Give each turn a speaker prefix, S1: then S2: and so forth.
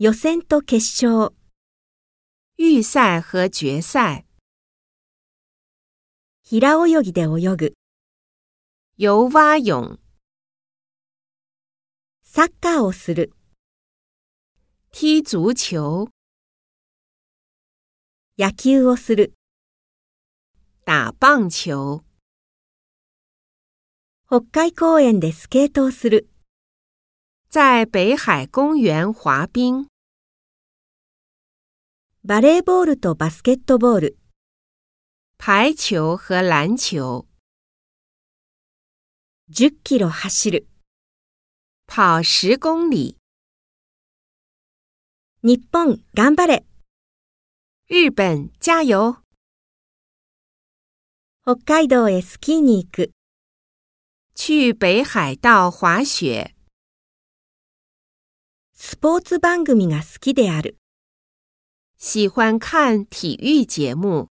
S1: 予選と決勝、
S2: 预赛和决赛、
S1: 平泳ぎで泳ぐ、
S2: 游蛙泳、
S1: サッカーをする、
S2: 踢足球、
S1: 野球をする、
S2: 打棒球、
S1: 北海公園でスケートをする、
S2: 在北海公园滑冰、
S1: バレーボールとバスケットボール、
S2: 排球和篮球、
S1: 10キロ走る、
S2: 跑十公里。
S1: 日本頑張れ、
S2: 日本加油！
S1: 北海道へスキーに行く、
S2: 去北海道滑雪。
S1: スポーツ番組が好きである。
S2: 喜欢看体育节目。